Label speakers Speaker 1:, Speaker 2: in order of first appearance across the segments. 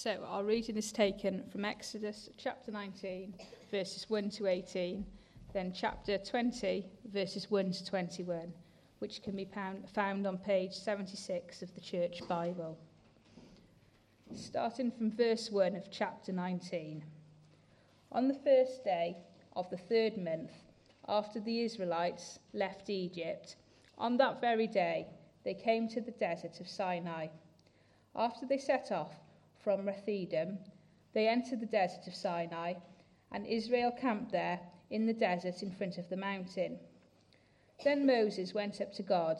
Speaker 1: So our reading is taken from Exodus chapter 19, verses 1 to 18, then chapter 20, verses 1 to 21, which can be found on page 76 of the Church Bible. Starting from verse 1 of chapter 19. On the first day of the third month, after the Israelites left Egypt, on that very day they came to the desert of Sinai. After they set off, from Rephidim, they entered the desert of Sinai, and Israel camped there in the desert in front of the mountain. Then Moses went up to God,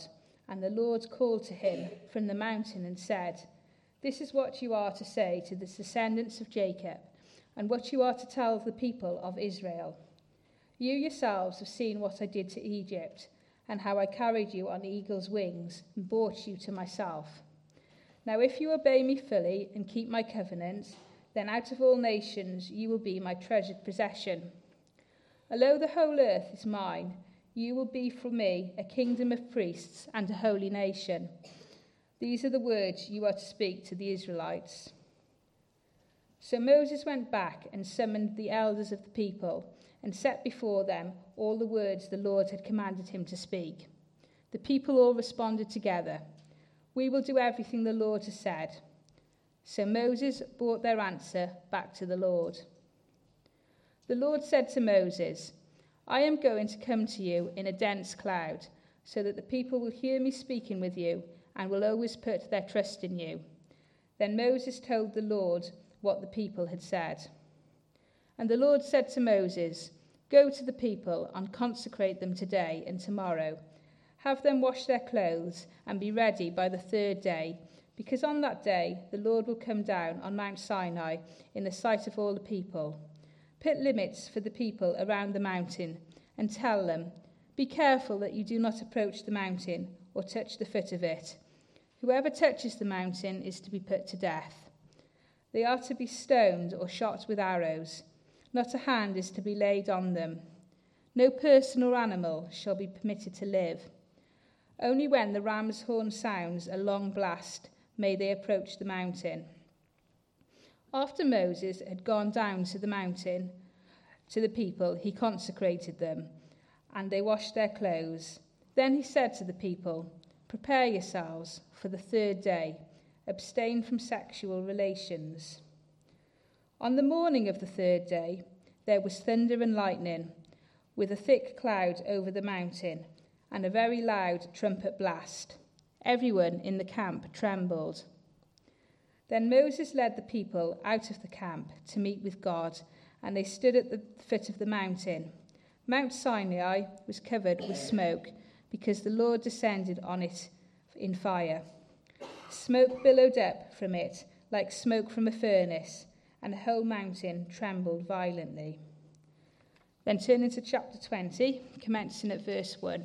Speaker 1: and the Lord called to him from the mountain and said, This is what you are to say to the descendants of Jacob, and what you are to tell the people of Israel. You yourselves have seen what I did to Egypt, and how I carried you on eagle's wings and brought you to myself. Now, if you obey me fully and keep my covenant, then out of all nations you will be my treasured possession. Although the whole earth is mine, you will be for me a kingdom of priests and a holy nation. These are the words you are to speak to the Israelites. So Moses went back and summoned the elders of the people and set before them all the words the Lord had commanded him to speak. The people all responded together. We will do everything the Lord has said. So Moses brought their answer back to the Lord. The Lord said to Moses, I am going to come to you in a dense cloud, so that the people will hear me speaking with you and will always put their trust in you. Then Moses told the Lord what the people had said. And the Lord said to Moses, Go to the people and consecrate them today and tomorrow have them wash their clothes and be ready by the third day, because on that day the Lord will come down on Mount Sinai in the sight of all the people. Put limits for the people around the mountain and tell them, Be careful that you do not approach the mountain or touch the foot of it. Whoever touches the mountain is to be put to death. They are to be stoned or shot with arrows. Not a hand is to be laid on them. No person or animal shall be permitted to live. Only when the ram's horn sounds a long blast may they approach the mountain. After Moses had gone down to the mountain to the people, he consecrated them, and they washed their clothes. Then he said to the people, Prepare yourselves for the third day, abstain from sexual relations. On the morning of the third day, there was thunder and lightning, with a thick cloud over the mountain and a very loud trumpet blast. Everyone in the camp trembled. Then Moses led the people out of the camp to meet with God, and they stood at the foot of the mountain. Mount Sinai was covered with smoke because the Lord descended on it in fire. Smoke billowed up from it like smoke from a furnace, and the whole mountain trembled violently. Then turning to chapter 20, commencing at verse 1.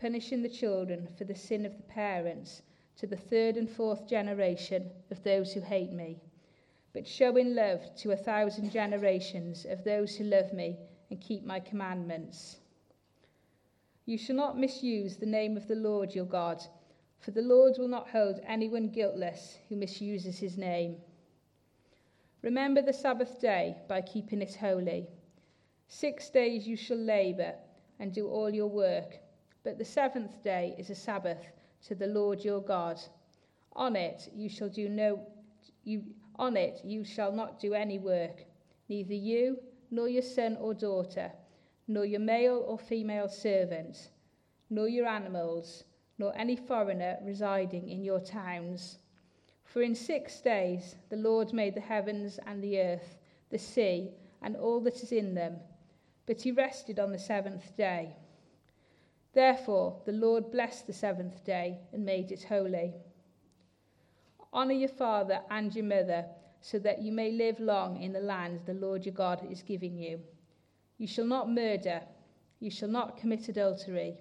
Speaker 1: punishing the children for the sin of the parents to the third and fourth generation of those who hate me, but showing love to a thousand generations of those who love me and keep my commandments. You shall not misuse the name of the Lord your God, for the Lord will not hold anyone guiltless who misuses his name. Remember the Sabbath day by keeping it holy. Six days you shall labor and do all your work but the seventh day is a Sabbath to the Lord your God. On it you shall do no you on it you shall not do any work, neither you nor your son or daughter, nor your male or female servant, nor your animals, nor any foreigner residing in your towns. For in six days the Lord made the heavens and the earth, the sea, and all that is in them, but he rested on the seventh day. Therefore, the Lord blessed the seventh day and made it holy. Honour your father and your mother, so that you may live long in the land the Lord your God is giving you. You shall not murder. You shall not commit adultery.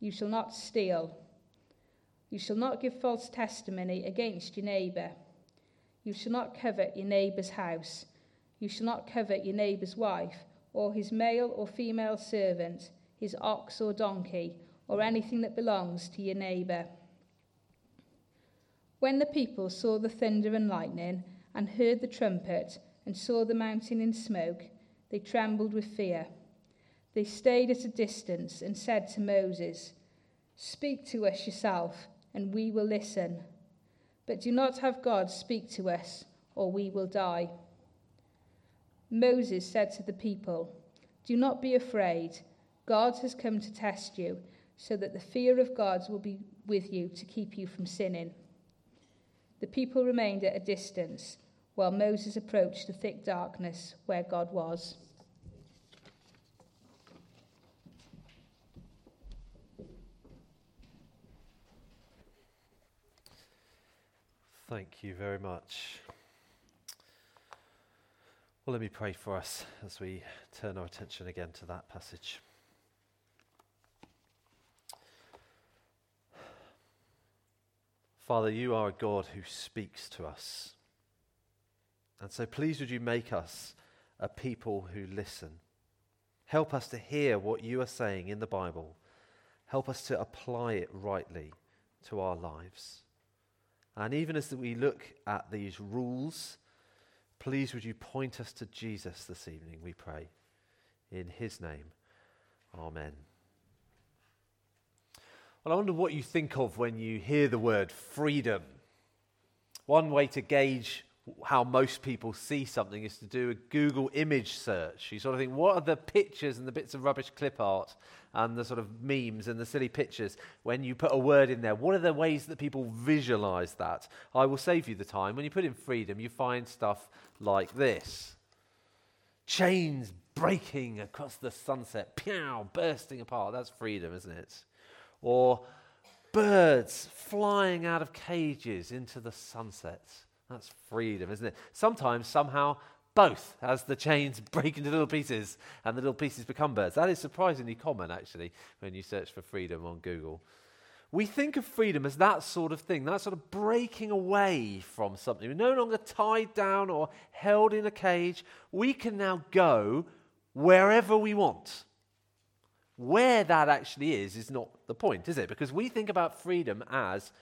Speaker 1: You shall not steal. You shall not give false testimony against your neighbour. You shall not covet your neighbour's house. You shall not covet your neighbour's wife, or his male or female servant, his ox or donkey, or anything that belongs to your neighbour. When the people saw the thunder and lightning, and heard the trumpet, and saw the mountain in smoke, they trembled with fear. They stayed at a distance and said to Moses, Speak to us yourself, and we will listen. But do not have God speak to us, or we will die. Moses said to the people, Do not be afraid. God has come to test you, so that the fear of God will be with you to keep you from sinning. The people remained at a distance while Moses approached the thick darkness where God was.
Speaker 2: Thank you very much. Well, let me pray for us as we turn our attention again to that passage. Father, you are a God who speaks to us. And so please would you make us a people who listen. Help us to hear what you are saying in the Bible. Help us to apply it rightly to our lives. And even as we look at these rules, please would you point us to Jesus this evening, we pray. In his name, amen. Well, I wonder what you think of when you hear the word freedom. One way to gauge how most people see something is to do a Google image search. You sort of think, what are the pictures and the bits of rubbish clip art and the sort of memes and the silly pictures when you put a word in there? What are the ways that people visualize that? I will save you the time. When you put in freedom, you find stuff like this chains breaking across the sunset, pow, bursting apart. That's freedom, isn't it? Or birds flying out of cages into the sunset. That's freedom, isn't it? Sometimes, somehow, both as the chains break into little pieces and the little pieces become birds. That is surprisingly common, actually, when you search for freedom on Google. We think of freedom as that sort of thing, that sort of breaking away from something. We're no longer tied down or held in a cage. We can now go wherever we want. Where that actually is, is not the point, is it? Because we think about freedom as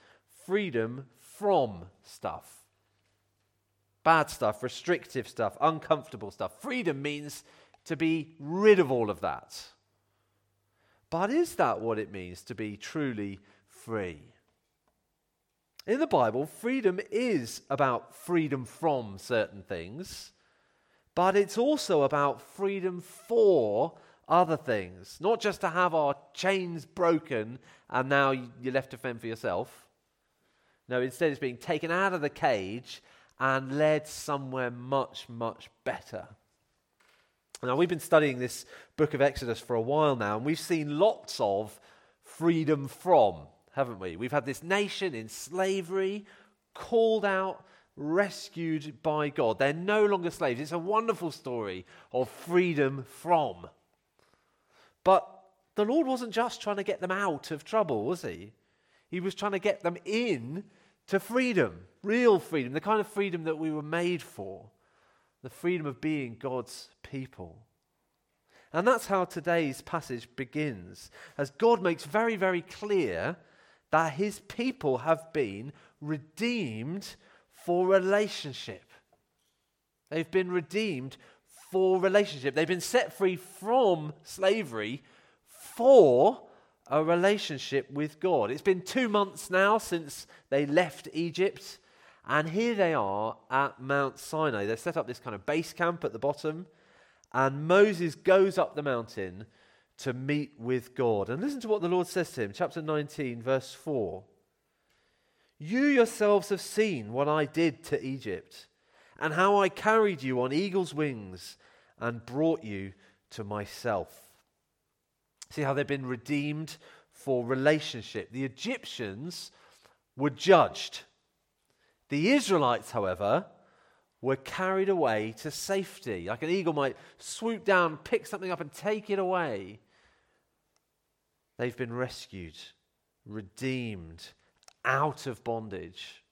Speaker 2: freedom from stuff bad stuff, restrictive stuff, uncomfortable stuff. Freedom means to be rid of all of that. But is that what it means to be truly free? In the Bible, freedom is about freedom from certain things, but it's also about freedom for other things. Not just to have our chains broken and now you're left to fend for yourself. No, instead, it's being taken out of the cage and led somewhere much, much better. Now, we've been studying this book of Exodus for a while now, and we've seen lots of freedom from, haven't we? We've had this nation in slavery, called out, rescued by God. They're no longer slaves. It's a wonderful story of freedom from. But the Lord wasn't just trying to get them out of trouble, was He? He was trying to get them in to freedom, real freedom, the kind of freedom that we were made for, the freedom of being God's people. And that's how today's passage begins, as God makes very, very clear that his people have been redeemed for relationship. They've been redeemed for relationship. They've been set free from slavery for a relationship with God. It's been two months now since they left Egypt, and here they are at Mount Sinai. They've set up this kind of base camp at the bottom, and Moses goes up the mountain to meet with God. And listen to what the Lord says to him, chapter 19, verse 4. You yourselves have seen what I did to Egypt, and how I carried you on eagle's wings and brought you to myself. See how they've been redeemed for relationship. The Egyptians were judged. The Israelites, however, were carried away to safety. Like an eagle might swoop down, pick something up, and take it away. They've been rescued, redeemed, out of bondage.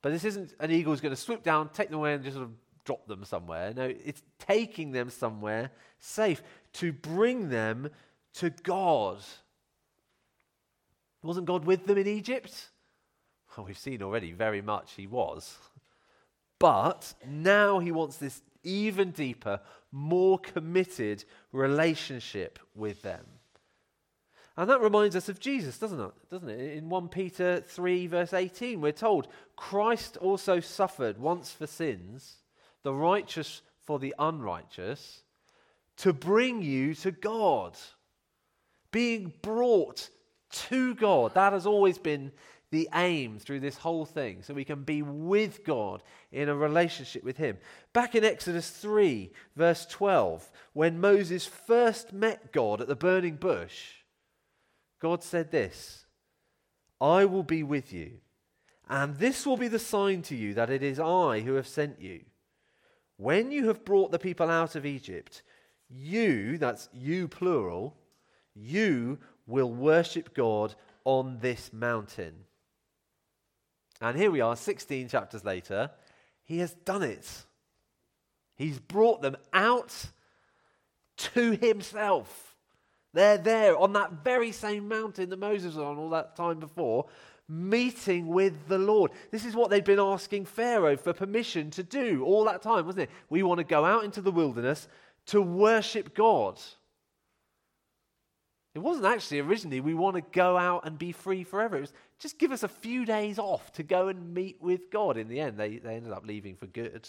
Speaker 2: But this isn't an eagle who's going to swoop down, take them away, and just sort of drop them somewhere. No, it's taking them somewhere safe to bring them to God. Wasn't God with them in Egypt? Well, we've seen already very much he was. But now he wants this even deeper, more committed relationship with them. And that reminds us of Jesus, doesn't it? Doesn't it? In 1 Peter 3, verse 18, we're told Christ also suffered once for sins, the righteous for the unrighteous, to bring you to God. Being brought to God. That has always been the aim through this whole thing, so we can be with God in a relationship with Him. Back in Exodus 3, verse 12, when Moses first met God at the burning bush, God said this I will be with you, and this will be the sign to you that it is I who have sent you. When you have brought the people out of Egypt, you, that's you plural, you will worship God on this mountain. And here we are, 16 chapters later. He has done it. He's brought them out to himself. They're there on that very same mountain that Moses was on all that time before, meeting with the Lord. This is what they'd been asking Pharaoh for permission to do all that time, wasn't it? We want to go out into the wilderness to worship God. It wasn't actually originally we want to go out and be free forever. It was just give us a few days off to go and meet with God. In the end, they, they ended up leaving for good.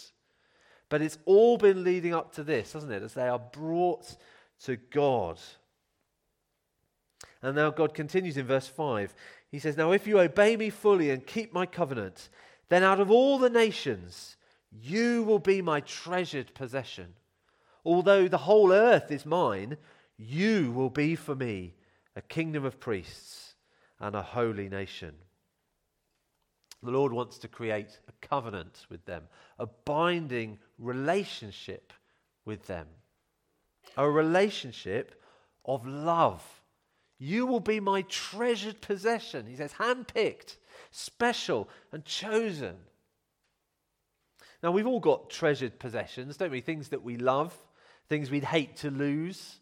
Speaker 2: But it's all been leading up to this, hasn't it? As they are brought to God. And now God continues in verse 5. He says, Now if you obey me fully and keep my covenant, then out of all the nations you will be my treasured possession. Although the whole earth is mine, you will be for me a kingdom of priests and a holy nation. The Lord wants to create a covenant with them, a binding relationship with them, a relationship of love. You will be my treasured possession. He says, handpicked, special, and chosen. Now, we've all got treasured possessions, don't we? Things that we love, things we'd hate to lose.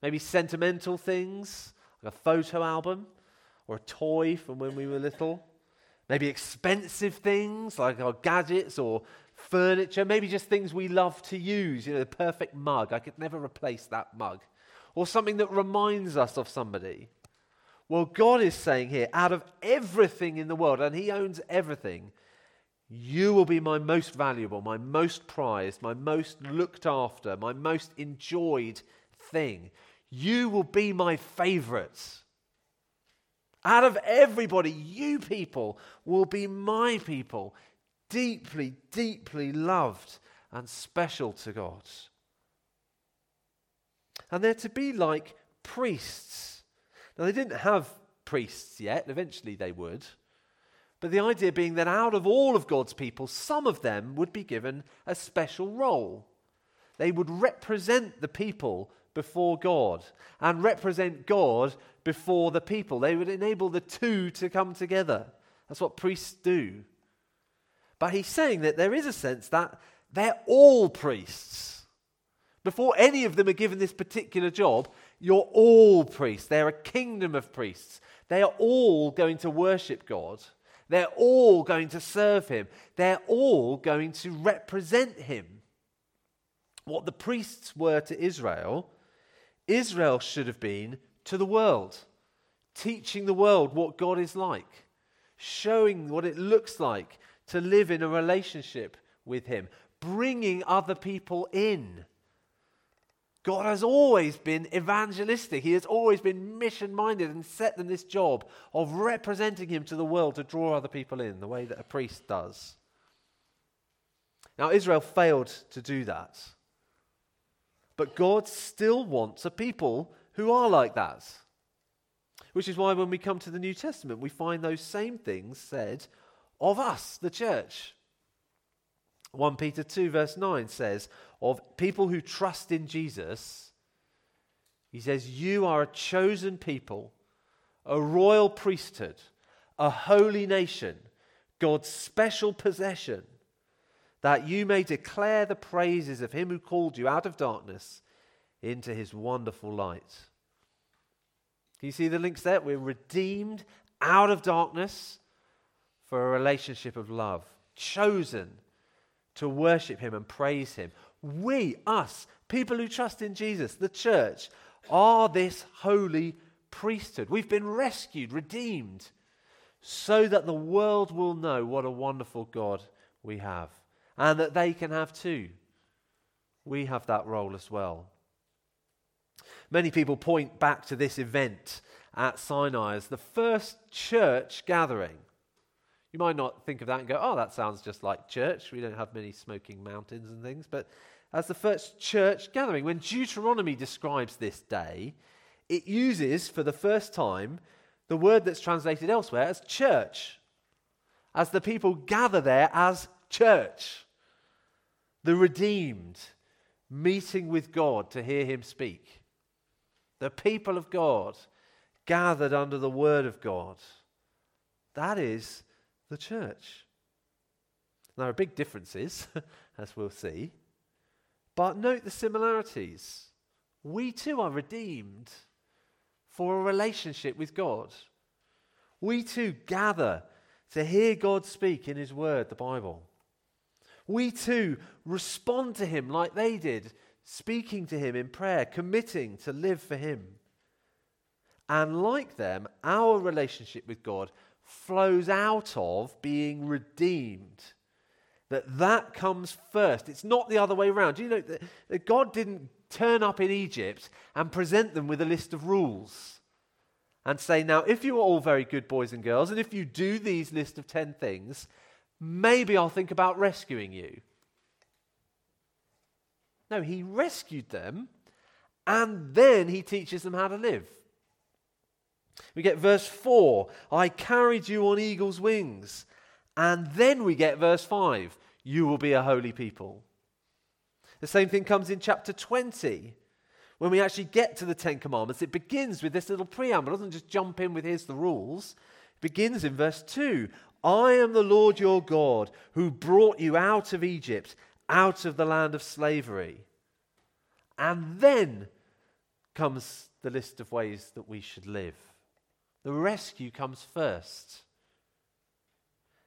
Speaker 2: Maybe sentimental things, like a photo album or a toy from when we were little. Maybe expensive things like our gadgets or furniture. Maybe just things we love to use. You know, the perfect mug. I could never replace that mug. Or something that reminds us of somebody. Well, God is saying here, out of everything in the world, and He owns everything, you will be my most valuable, my most prized, my most looked after, my most enjoyed thing. You will be my favorites. Out of everybody, you people will be my people, deeply, deeply loved and special to God. And they're to be like priests. Now, they didn't have priests yet, eventually they would. But the idea being that out of all of God's people, some of them would be given a special role. They would represent the people before God and represent God before the people. They would enable the two to come together. That's what priests do. But he's saying that there is a sense that they're all priests. Before any of them are given this particular job, you're all priests. They're a kingdom of priests. They are all going to worship God. They're all going to serve Him. They're all going to represent Him. What the priests were to Israel, Israel should have been to the world, teaching the world what God is like, showing what it looks like to live in a relationship with Him, bringing other people in. God has always been evangelistic. He has always been mission minded and set them this job of representing Him to the world to draw other people in, the way that a priest does. Now, Israel failed to do that. But God still wants a people who are like that. Which is why when we come to the New Testament, we find those same things said of us, the church. 1 Peter 2, verse 9 says, of people who trust in Jesus, he says, You are a chosen people, a royal priesthood, a holy nation, God's special possession, that you may declare the praises of him who called you out of darkness into his wonderful light. Can you see the links there? We're redeemed out of darkness for a relationship of love, chosen to worship him and praise him. We, us, people who trust in Jesus, the church, are this holy priesthood. We've been rescued, redeemed, so that the world will know what a wonderful God we have and that they can have too. We have that role as well. Many people point back to this event at Sinai as the first church gathering. You might not think of that and go, oh, that sounds just like church. We don't have many smoking mountains and things. But as the first church gathering, when Deuteronomy describes this day, it uses for the first time the word that's translated elsewhere as church, as the people gather there as church, the redeemed meeting with God to hear him speak, the people of God gathered under the word of God. That is the church. There are big differences, as we'll see, but note the similarities. We too are redeemed for a relationship with God. We too gather to hear God speak in His Word, the Bible. We too respond to Him like they did, speaking to Him in prayer, committing to live for Him. And like them, our relationship with God flows out of being redeemed. That that comes first. It's not the other way around. Do you know that, that God didn't turn up in Egypt and present them with a list of rules and say, now, if you are all very good boys and girls, and if you do these list of 10 things, maybe I'll think about rescuing you. No, he rescued them and then he teaches them how to live. We get verse 4 I carried you on eagle's wings. And then we get verse 5 You will be a holy people. The same thing comes in chapter 20. When we actually get to the Ten Commandments, it begins with this little preamble. It doesn't just jump in with here's the rules. It begins in verse 2 I am the Lord your God who brought you out of Egypt, out of the land of slavery. And then comes the list of ways that we should live. The rescue comes first.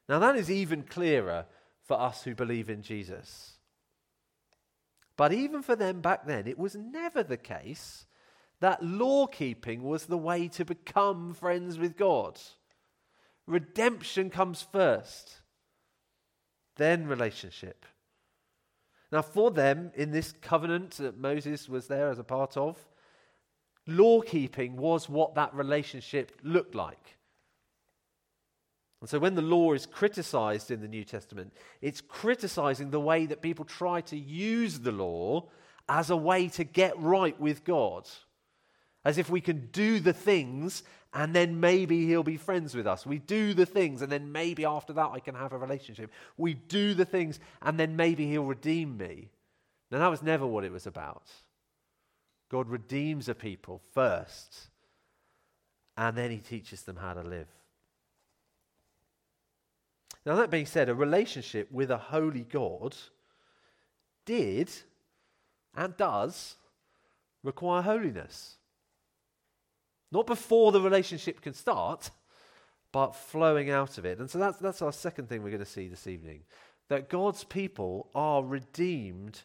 Speaker 2: Now, that is even clearer for us who believe in Jesus. But even for them back then, it was never the case that law keeping was the way to become friends with God. Redemption comes first, then relationship. Now, for them, in this covenant that Moses was there as a part of, law keeping was what that relationship looked like. And so when the law is criticized in the New Testament, it's criticizing the way that people try to use the law as a way to get right with God. As if we can do the things and then maybe he'll be friends with us. We do the things and then maybe after that I can have a relationship. We do the things and then maybe he'll redeem me. Now, that was never what it was about. God redeems a people first, and then he teaches them how to live. Now, that being said, a relationship with a holy God did and does require holiness. Not before the relationship can start, but flowing out of it. And so that's, that's our second thing we're going to see this evening that God's people are redeemed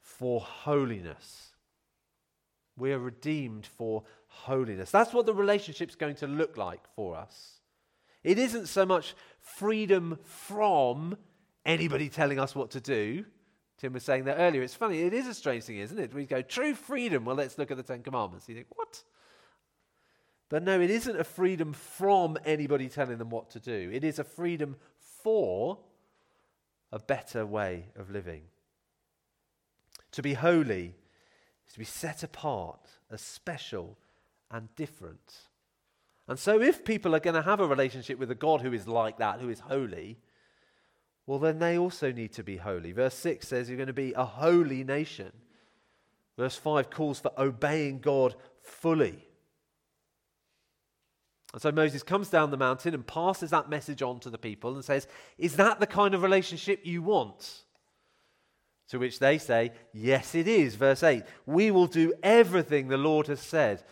Speaker 2: for holiness. We are redeemed for holiness. That's what the relationship's going to look like for us. It isn't so much freedom from anybody telling us what to do. Tim was saying that earlier. It's funny, it is a strange thing, isn't it? We go, true freedom. Well, let's look at the Ten Commandments. You think, what? But no, it isn't a freedom from anybody telling them what to do. It is a freedom for a better way of living. To be holy is to be set apart as special and different. And so, if people are going to have a relationship with a God who is like that, who is holy, well, then they also need to be holy. Verse 6 says you're going to be a holy nation. Verse 5 calls for obeying God fully. And so Moses comes down the mountain and passes that message on to the people and says, Is that the kind of relationship you want? To which they say, Yes, it is. Verse 8 We will do everything the Lord has said.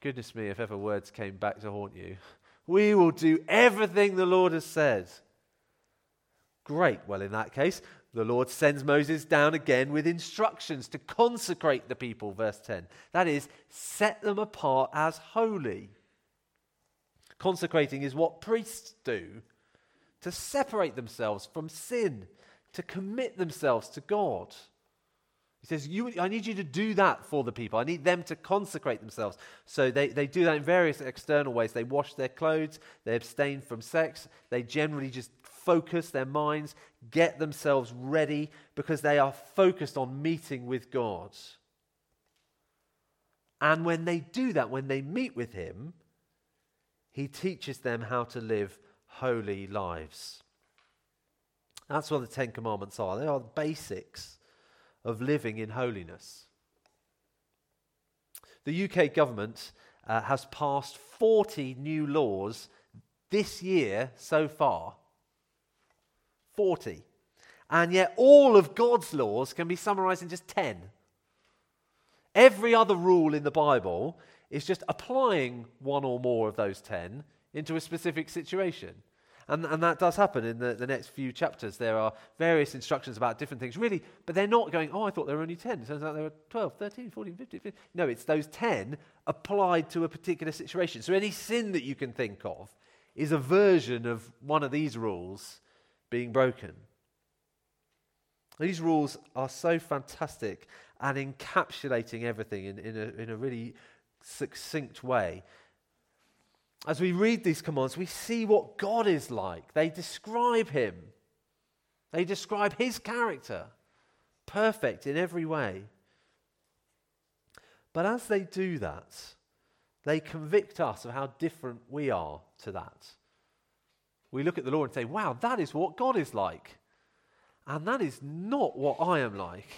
Speaker 2: Goodness me, if ever words came back to haunt you. We will do everything the Lord has said. Great. Well, in that case, the Lord sends Moses down again with instructions to consecrate the people, verse 10. That is, set them apart as holy. Consecrating is what priests do to separate themselves from sin, to commit themselves to God. He says, I need you to do that for the people. I need them to consecrate themselves. So they, they do that in various external ways. They wash their clothes, they abstain from sex, they generally just focus their minds, get themselves ready because they are focused on meeting with God. And when they do that, when they meet with Him, He teaches them how to live holy lives. That's what the Ten Commandments are. They are the basics of living in holiness. The UK government uh, has passed 40 new laws this year so far. 40. And yet, all of God's laws can be summarized in just 10. Every other rule in the Bible is just applying one or more of those 10 into a specific situation. And, and that does happen in the, the next few chapters. There are various instructions about different things, really, but they're not going, oh, I thought there were only 10. It turns out there were 12, 13, 14, 15, 15. No, it's those 10 applied to a particular situation. So any sin that you can think of is a version of one of these rules being broken. These rules are so fantastic and encapsulating everything in, in, a, in a really succinct way as we read these commands, we see what God is like. They describe him, they describe his character, perfect in every way. But as they do that, they convict us of how different we are to that. We look at the Lord and say, wow, that is what God is like. And that is not what I am like.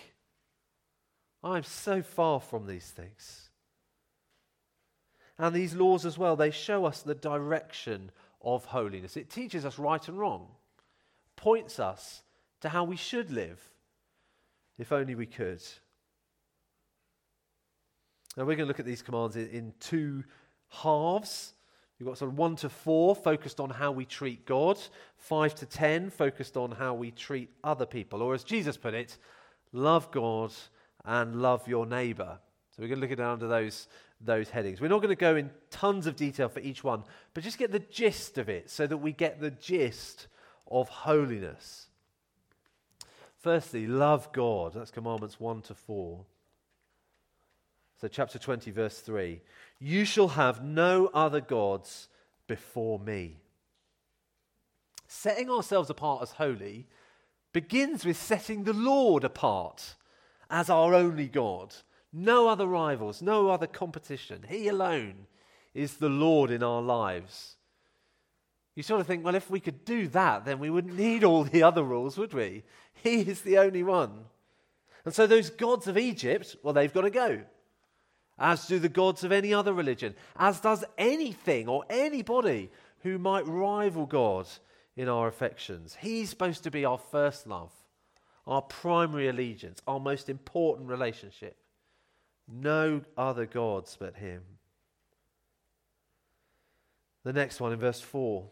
Speaker 2: I am so far from these things. And these laws as well, they show us the direction of holiness. It teaches us right and wrong, points us to how we should live, if only we could. Now, we're going to look at these commands in, two halves. You've got sort of one to four focused on how we treat God, five to ten focused on how we treat other people. Or, as Jesus put it, love God and love your neighbor. So we're going to look at it under those those headings. We're not going to go in tons of detail for each one, but just get the gist of it so that we get the gist of holiness. Firstly, love God. That's commandments 1 to 4. So, chapter 20, verse 3 You shall have no other gods before me. Setting ourselves apart as holy begins with setting the Lord apart as our only God no other rivals, no other competition. He alone is the Lord in our lives. You sort of think, well, if we could do that, then we wouldn't need all the other rules, would we? He is the only one. And so those gods of Egypt, well, they've got to go. As do the gods of any other religion, as does anything or anybody who might rival God in our affections. He's supposed to be our first love, our primary allegiance, our most important relationship. No other gods but him. The next one in verse 4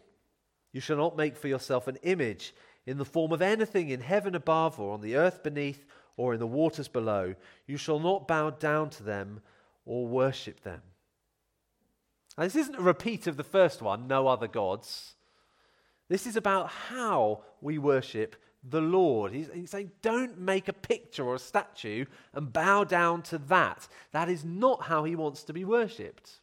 Speaker 2: You shall not make for yourself an image in the form of anything in heaven above, or on the earth beneath, or in the waters below. You shall not bow down to them or worship them. Now, this isn't a repeat of the first one, no other gods. This is about how we worship the Lord. He's, he's, saying, don't make a picture or a statue and bow down to that. That is not how he wants to be worshipped.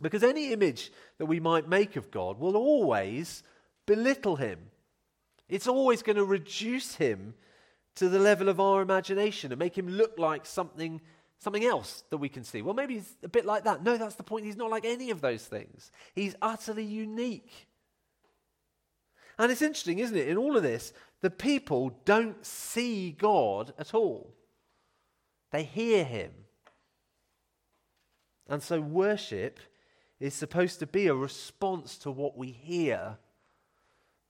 Speaker 2: Because any image that we might make of God will always belittle him. It's always going to reduce him to the level of our imagination and make him look like something, something else that we can see. Well, maybe he's a bit like that. No, that's the point. He's not like any of those things. He's utterly unique. And it's interesting, isn't it? In all of this, the people don't see God at all, they hear him. And so worship is supposed to be a response to what we hear,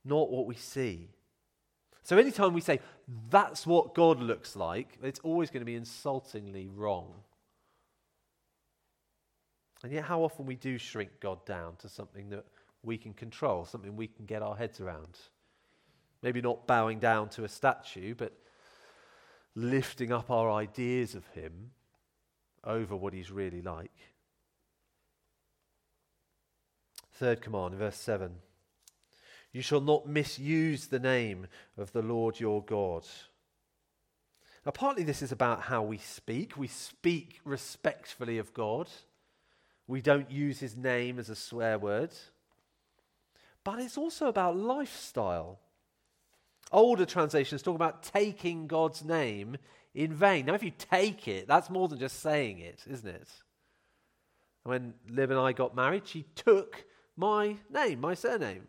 Speaker 2: not what we see. So anytime we say, that's what God looks like, it's always going to be insultingly wrong. And yet, how often we do shrink God down to something that we can control, something we can get our heads around. Maybe not bowing down to a statue, but lifting up our ideas of Him over what He's really like. Third command, verse 7 You shall not misuse the name of the Lord your God. Now, partly this is about how we speak. We speak respectfully of God. We don't use his name as a swear word but it's also about lifestyle. Older translations talk about taking God's name in vain. Now, if you take it, that's more than just saying it, isn't it? When Liv and I got married, she took my name, my surname.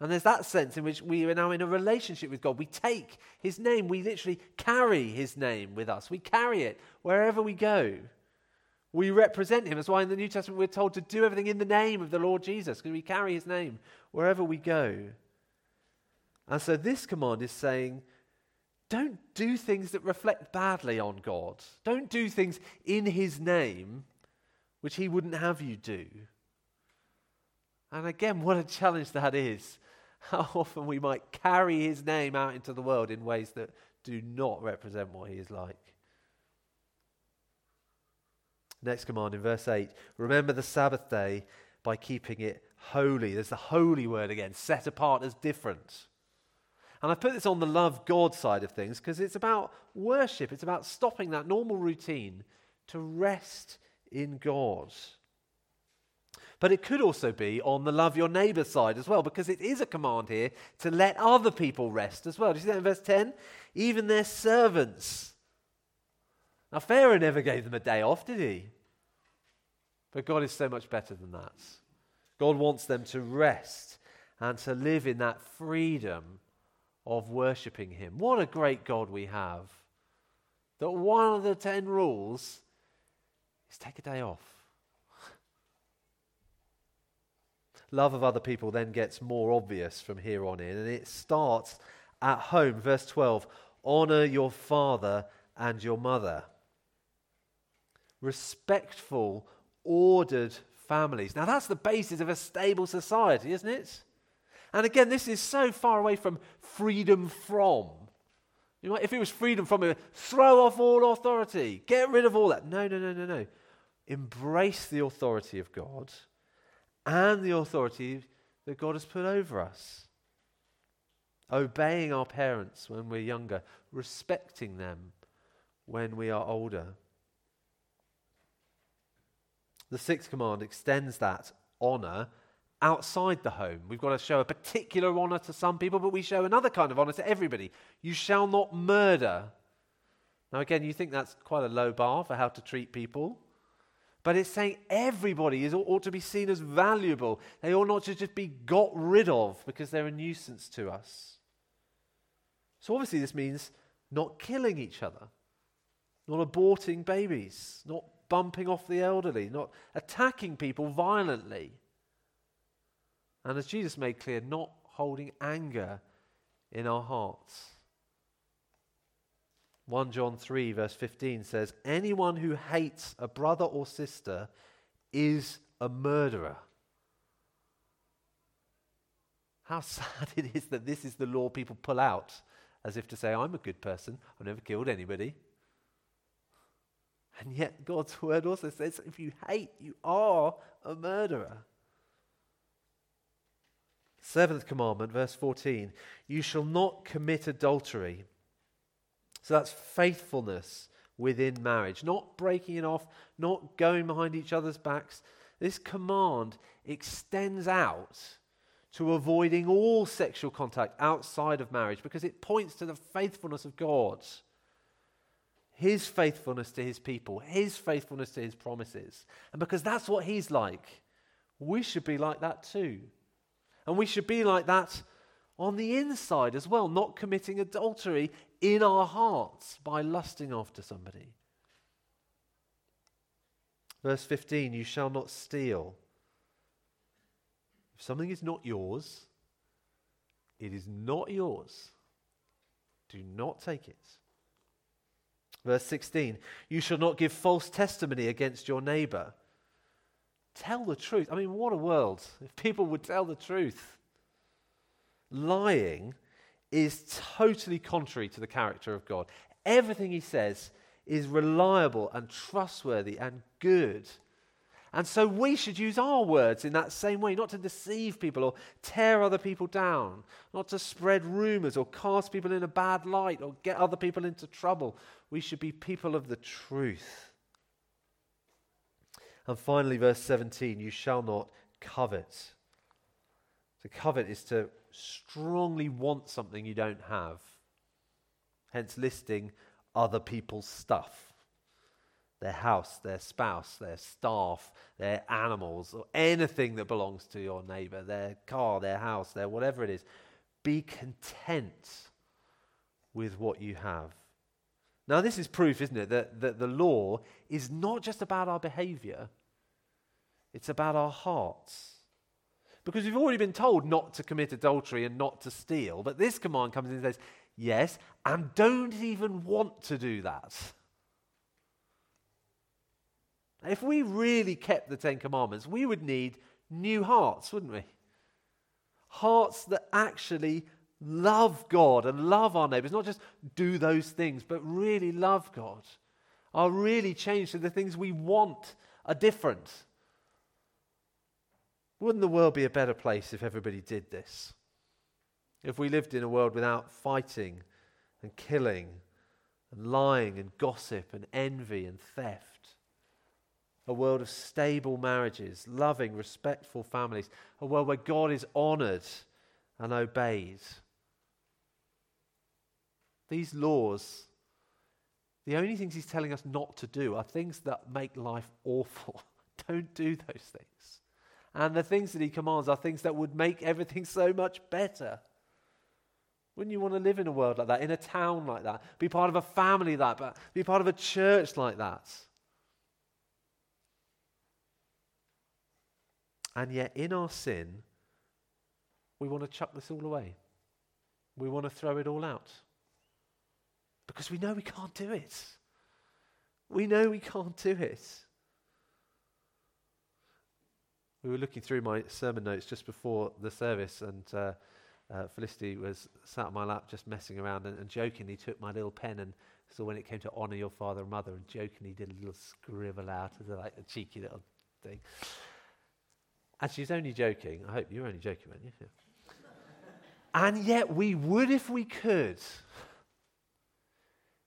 Speaker 2: And there's that sense in which we are now in a relationship with God. We take his name, we literally carry his name with us. We carry it wherever we go. We represent him. That's why in the New Testament we're told to do everything in the name of the Lord Jesus, because we carry his name wherever we go. And so this command is saying, don't do things that reflect badly on God. Don't do things in his name which he wouldn't have you do. And again, what a challenge that is. How often we might carry his name out into the world in ways that do not represent what he is like. Next command in verse 8 remember the Sabbath day by keeping it holy. There's the holy word again, set apart as different. And I put this on the love God side of things because it's about worship, it's about stopping that normal routine to rest in God. But it could also be on the love your neighbor side as well, because it is a command here to let other people rest as well. Do you see that in verse 10? Even their servants now, Pharaoh never gave them a day off, did he? But God is so much better than that. God wants them to rest and to live in that freedom of worshipping Him. What a great God we have. That one of the ten rules is take a day off. Love of other people then gets more obvious from here on in, and it starts at home. Verse 12 Honor your father and your mother respectful, ordered families. Now, that's the basis of a stable society, isn't it? And again, this is so far away from freedom from. You know, if it was freedom from, throw off all authority, get rid of all that. No, no, no, no, no. Embrace the authority of God and the authority that God has put over us. Obeying our parents when we're younger, respecting them when we are older. The sixth command extends that honor outside the home. We've got to show a particular honor to some people, but we show another kind of honor to everybody. You shall not murder. Now, again, you think that's quite a low bar for how to treat people. But it's saying everybody is, ought to be seen as valuable. They ought not to just be got rid of because they're a nuisance to us. So, obviously, this means not killing each other, not aborting babies, not bumping off the elderly, not attacking people violently. And as Jesus made clear, not holding anger in our hearts. 1 John 3, verse 15 says, Anyone who hates a brother or sister is a murderer. How sad it is that this is the law people pull out as if to say, I'm a good person, I've never killed anybody. And yet, God's word also says if you hate, you are a murderer. Seventh commandment, verse 14 you shall not commit adultery. So that's faithfulness within marriage, not breaking it off, not going behind each other's backs. This command extends out to avoiding all sexual contact outside of marriage because it points to the faithfulness of God his faithfulness to his people, his faithfulness to his promises. And because that's what he's like, we should be like that too. And we should be like that on the inside as well, not committing adultery in our hearts by lusting after somebody. Verse 15 You shall not steal. If something is not yours, it is not yours. Do not take it. Verse 16 You shall not give false testimony against your neighbor. Tell the truth. I mean, what a world if people would tell the truth. Lying is totally contrary to the character of God. Everything he says is reliable and trustworthy and good. And so we should use our words in that same way, not to deceive people or tear other people down, not to spread rumors or cast people in a bad light or get other people into trouble. We should be people of the truth. And finally, verse 17 you shall not covet. To covet is to strongly want something you don't have, hence listing other people's stuff their house, their spouse, their staff, their animals, or anything that belongs to your neighbor, their car, their house, their whatever it is. Be content with what you have. Now, this is proof, isn't it, that, that the law is not just about our behavior, it's about our hearts. Because we've already been told not to commit adultery and not to steal, but this command comes in and says, yes, and don't even want to do that. If we really kept the Ten Commandments, we would need new hearts, wouldn't we? Hearts that actually love God and love our neighbors, not just do those things, but really love God, are really changed so the things we want are different. Wouldn't the world be a better place if everybody did this? If we lived in a world without fighting and killing and lying and gossip and envy and theft? A world of stable marriages, loving, respectful families, a world where God is honored and obeyed. These laws, the only things He's telling us not to do are things that make life awful. Don't do those things. And the things that He commands are things that would make everything so much better. Wouldn't you want to live in a world like that, in a town like that, be part of a family like that, be part of a church like that? And yet, in our sin, we want to chuck this all away. We want to throw it all out. Because we know we can't do it. We know we can't do it. We were looking through my sermon notes just before the service, and uh, uh, Felicity was sat on my lap just messing around and, and jokingly took my little pen and so when it came to honour your father and mother and jokingly did a little scribble out as like a cheeky little thing. And she's only joking. I hope you're only joking, weren't you? Yeah. and yet we would if we could.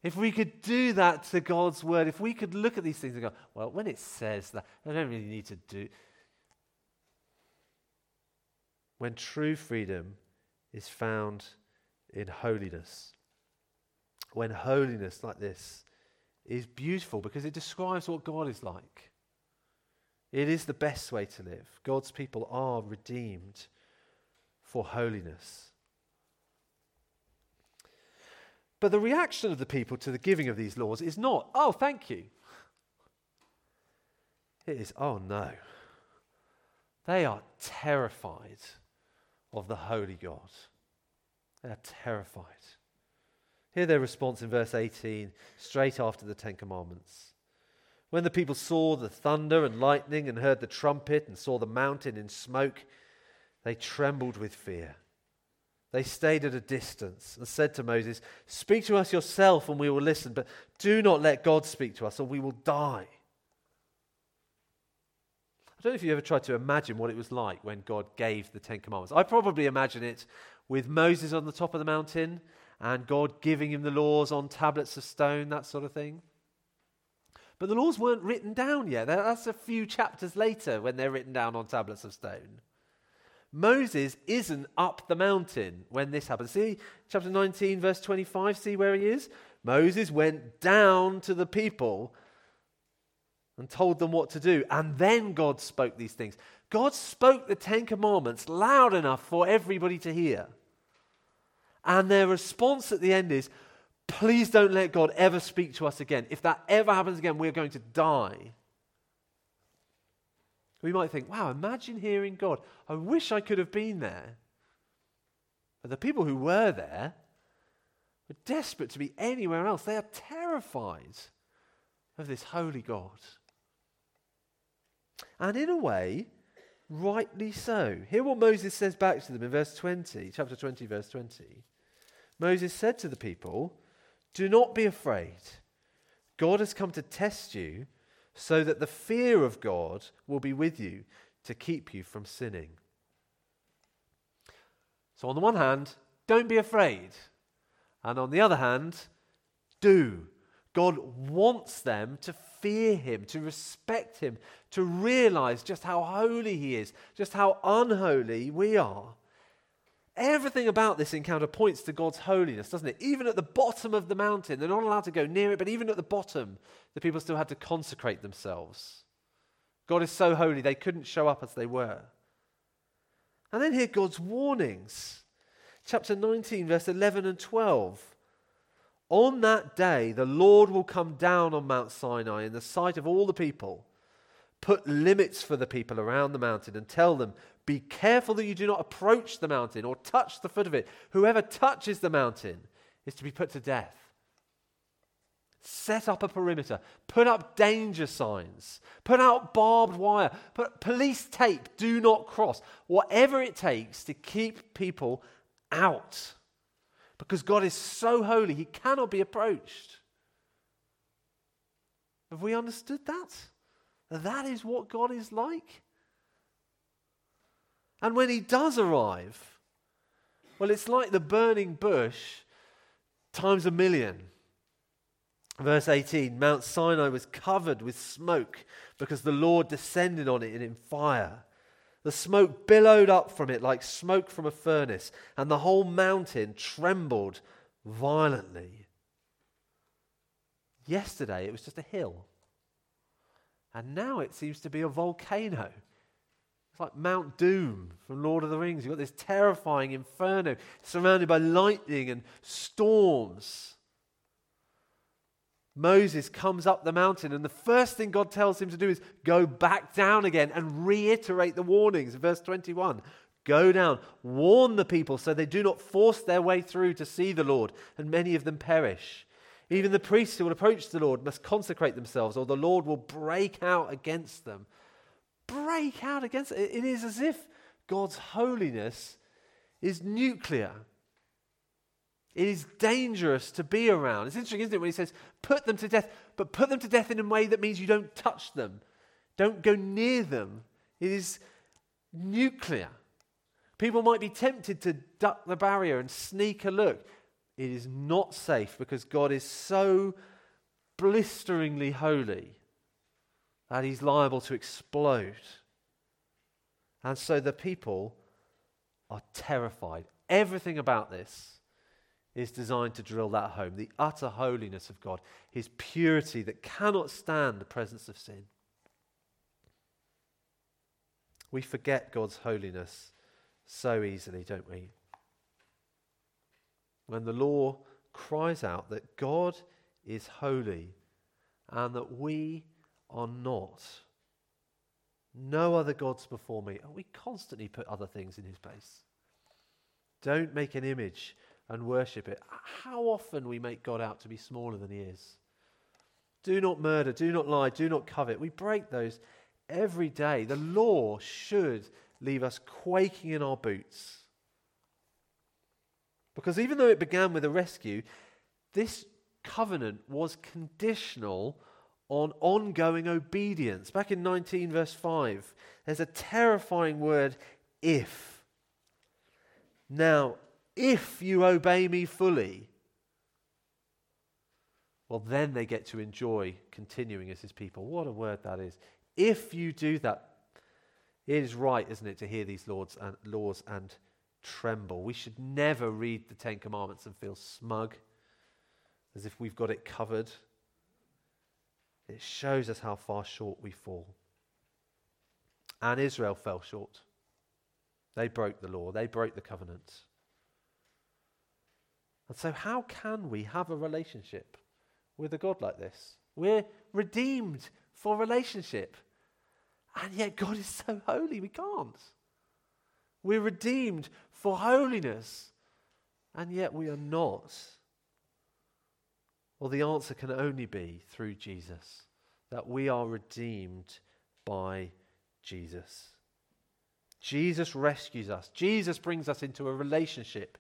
Speaker 2: If we could do that to God's word, if we could look at these things and go, well, when it says that, I don't really need to do. When true freedom is found in holiness. When holiness like this is beautiful because it describes what God is like. It is the best way to live. God's people are redeemed for holiness. But the reaction of the people to the giving of these laws is not, oh, thank you. It is, oh no. They are terrified of the holy God. They are terrified. Hear their response in verse 18, straight after the Ten Commandments. When the people saw the thunder and lightning and heard the trumpet and saw the mountain in smoke, they trembled with fear. They stayed at a distance and said to Moses, Speak to us yourself and we will listen, but do not let God speak to us or we will die. I don't know if you ever tried to imagine what it was like when God gave the Ten Commandments. I probably imagine it with Moses on the top of the mountain and God giving him the laws on tablets of stone, that sort of thing. But the laws weren't written down yet. That's a few chapters later when they're written down on tablets of stone. Moses isn't up the mountain when this happens. See, chapter 19, verse 25, see where he is? Moses went down to the people and told them what to do. And then God spoke these things. God spoke the Ten Commandments loud enough for everybody to hear. And their response at the end is, please don't let God ever speak to us again. If that ever happens again, we're going to die. We might think, wow, imagine hearing God. I wish I could have been there. But the people who were there were desperate to be anywhere else. They are terrified of this holy God. And in a way, rightly so. Hear what Moses says back to them in verse 20, chapter 20, verse 20. Moses said to the people, Do not be afraid. God has come to test you so that the fear of God will be with you to keep you from sinning. So, on the one hand, don't be afraid. And on the other hand, do. God wants them to fear Him, to respect Him, to realize just how holy He is, just how unholy we are. Everything about this encounter points to God's holiness, doesn't it? Even at the bottom of the mountain, they're not allowed to go near it, but even at the bottom, the people still had to consecrate themselves. God is so holy, they couldn't show up as they were. And then hear God's warnings. Chapter 19, verse 11 and 12. On that day, the Lord will come down on Mount Sinai in the sight of all the people, put limits for the people around the mountain, and tell them, Be careful that you do not approach the mountain or touch the foot of it. Whoever touches the mountain is to be put to death. Set up a perimeter, put up danger signs, put out barbed wire, put police tape, do not cross. Whatever it takes to keep people out. Because God is so holy, he cannot be approached. Have we understood that? That is what God is like. And when he does arrive, well, it's like the burning bush times a million. Verse 18 Mount Sinai was covered with smoke because the Lord descended on it in fire. The smoke billowed up from it like smoke from a furnace, and the whole mountain trembled violently. Yesterday it was just a hill, and now it seems to be a volcano. It's like Mount Doom from Lord of the Rings. You've got this terrifying inferno surrounded by lightning and storms. Moses comes up the mountain, and the first thing God tells him to do is go back down again and reiterate the warnings. Verse 21 Go down, warn the people so they do not force their way through to see the Lord, and many of them perish. Even the priests who will approach the Lord must consecrate themselves, or the Lord will break out against them. Break out against it. It is as if God's holiness is nuclear. It is dangerous to be around. It's interesting, isn't it, when he says, put them to death, but put them to death in a way that means you don't touch them, don't go near them. It is nuclear. People might be tempted to duck the barrier and sneak a look. It is not safe because God is so blisteringly holy that he's liable to explode. And so the people are terrified. Everything about this is designed to drill that home the utter holiness of God, his purity that cannot stand the presence of sin. We forget God's holiness so easily, don't we? When the law cries out that God is holy and that we are not. No other gods before me. And we constantly put other things in his place. Don't make an image and worship it. How often we make God out to be smaller than he is. Do not murder, do not lie, do not covet. We break those every day. The law should leave us quaking in our boots. Because even though it began with a rescue, this covenant was conditional on ongoing obedience. Back in 19, verse 5, there's a terrifying word, if. Now, if you obey me fully, well, then they get to enjoy continuing as his people. What a word that is. If you do that, it is right, isn't it, to hear these laws and, laws and tremble. We should never read the Ten Commandments and feel smug as if we've got it covered. It shows us how far short we fall. And Israel fell short. They broke the law, they broke the covenant. And so, how can we have a relationship with a God like this? We're redeemed for relationship. And yet, God is so holy, we can't. We're redeemed for holiness, and yet we are not. Well, the answer can only be through Jesus that we are redeemed by Jesus. Jesus rescues us. Jesus brings us into a relationship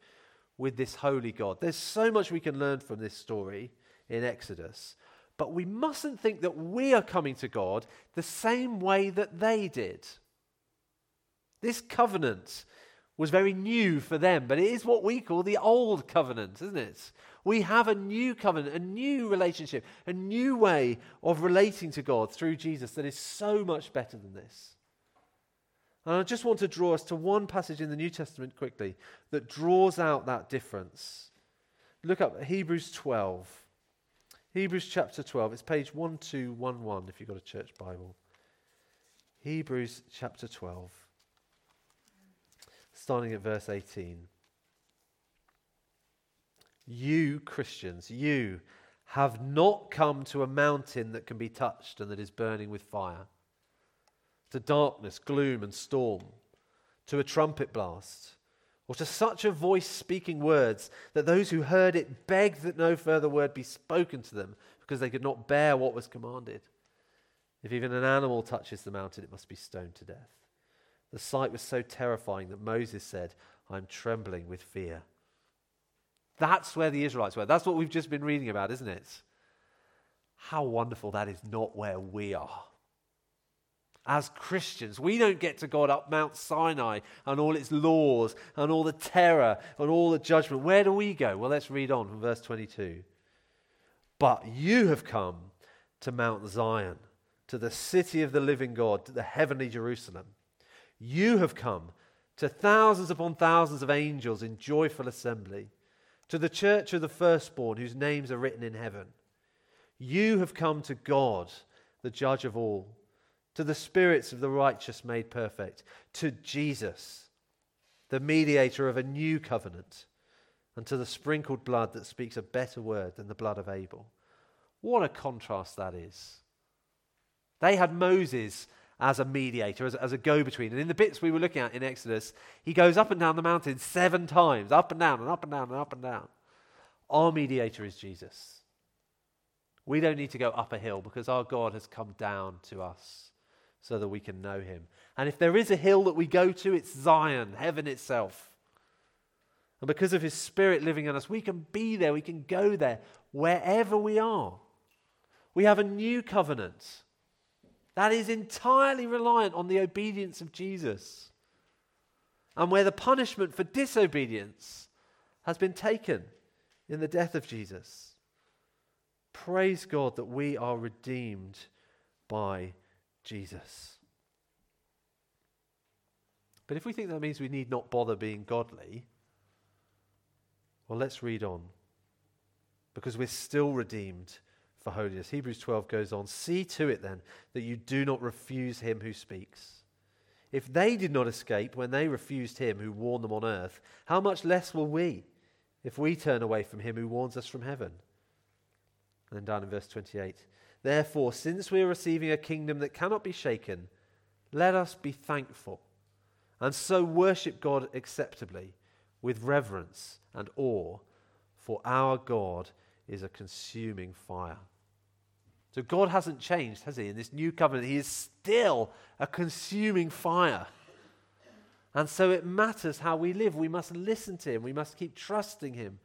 Speaker 2: with this holy God. There's so much we can learn from this story in Exodus, but we mustn't think that we are coming to God the same way that they did. This covenant was very new for them, but it is what we call the old covenant, isn't it? We have a new covenant, a new relationship, a new way of relating to God through Jesus that is so much better than this. And I just want to draw us to one passage in the New Testament quickly that draws out that difference. Look up Hebrews 12. Hebrews chapter 12. It's page 1211 if you've got a church Bible. Hebrews chapter 12, starting at verse 18. You, Christians, you have not come to a mountain that can be touched and that is burning with fire to darkness, gloom, and storm, to a trumpet blast, or to such a voice speaking words that those who heard it begged that no further word be spoken to them because they could not bear what was commanded. If even an animal touches the mountain, it must be stoned to death. The sight was so terrifying that Moses said, I'm trembling with fear. That's where the Israelites were. That's what we've just been reading about, isn't it? How wonderful that is not where we are as Christians. We don't get to God up Mount Sinai and all its laws and all the terror and all the judgment. Where do we go? Well, let's read on from verse 22. But you have come to Mount Zion, to the city of the living God, to the heavenly Jerusalem. You have come to thousands upon thousands of angels in joyful assembly, to the church of the firstborn whose names are written in heaven. You have come to God, the judge of all to the spirits of the righteous made perfect, to Jesus, the mediator of a new covenant, and to the sprinkled blood that speaks a better word than the blood of Abel. What a contrast that is. They had Moses as a mediator, as, as a go between. And in the bits we were looking at in Exodus, he goes up and down the mountain seven times, up and down, and up and down, and up and down. Our mediator is Jesus. We don't need to go up a hill because our God has come down to us so that we can know him. And if there is a hill that we go to, it's Zion, heaven itself. And because of his spirit living in us, we can be there, we can go there wherever we are. We have a new covenant that is entirely reliant on the obedience of Jesus. And where the punishment for disobedience has been taken in the death of Jesus. Praise God that we are redeemed by Jesus. But if we think that means we need not bother being godly, well, let's read on. Because we're still redeemed for holiness. Hebrews 12 goes on See to it then that you do not refuse him who speaks. If they did not escape when they refused him who warned them on earth, how much less will we if we turn away from him who warns us from heaven? And then down in verse 28 Therefore, since we are receiving a kingdom that cannot be shaken, let us be thankful and so worship God acceptably with reverence and awe, for our God is a consuming fire. So God hasn't changed, has He? In this new covenant, He is still a consuming fire. And so it matters how we live. We must listen to Him, we must keep trusting Him.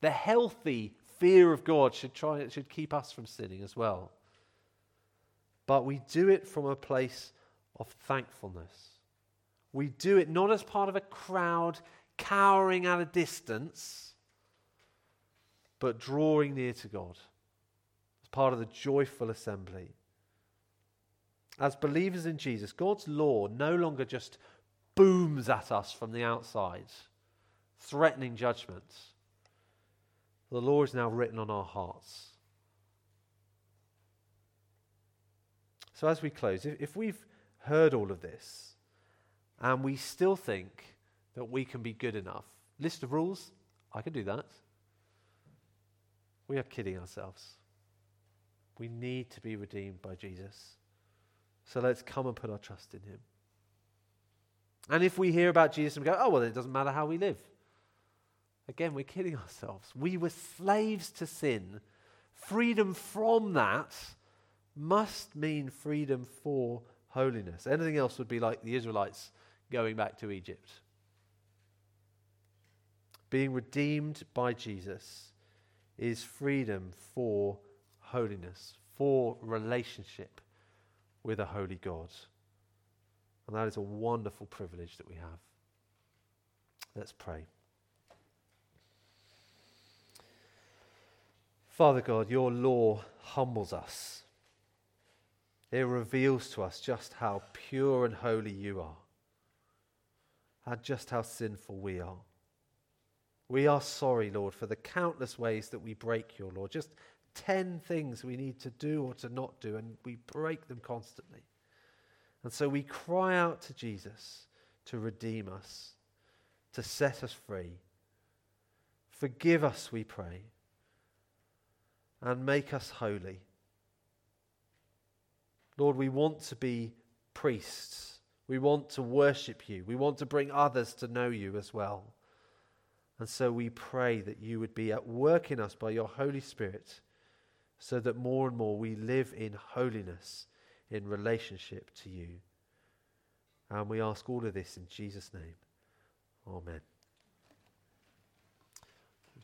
Speaker 2: The healthy fear of God should, try, should keep us from sinning as well but we do it from a place of thankfulness. We do it not as part of a crowd cowering at a distance, but drawing near to God as part of the joyful assembly. As believers in Jesus, God's law no longer just booms at us from the outside, threatening judgment. The law is now written on our hearts. So, as we close, if, if we've heard all of this and we still think that we can be good enough, list of rules, I can do that. We are kidding ourselves. We need to be redeemed by Jesus. So let's come and put our trust in him. And if we hear about Jesus and we go, oh, well, it doesn't matter how we live. Again, we're kidding ourselves. We were slaves to sin. Freedom from that must mean freedom for holiness. Anything else would be like the Israelites going back to Egypt. Being redeemed by Jesus is freedom for holiness, for relationship with a holy God. And that is a wonderful privilege that we have. Let's pray. Father God, your law humbles us. It reveals to us just how pure and holy you are, and just how sinful we are. We are sorry, Lord, for the countless ways that we break your law. Just 10 things we need to do or to not do, and we break them constantly. And so we cry out to Jesus to redeem us, to set us free. Forgive us, we pray, and make us holy. Lord, we want to be priests. We want to worship you. We want to bring others to know you as well. And so we pray that you would be at work in us by your Holy Spirit so that more and more we live in holiness in relationship to you. And we ask all of this in Jesus' name. Amen.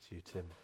Speaker 2: To you, Tim.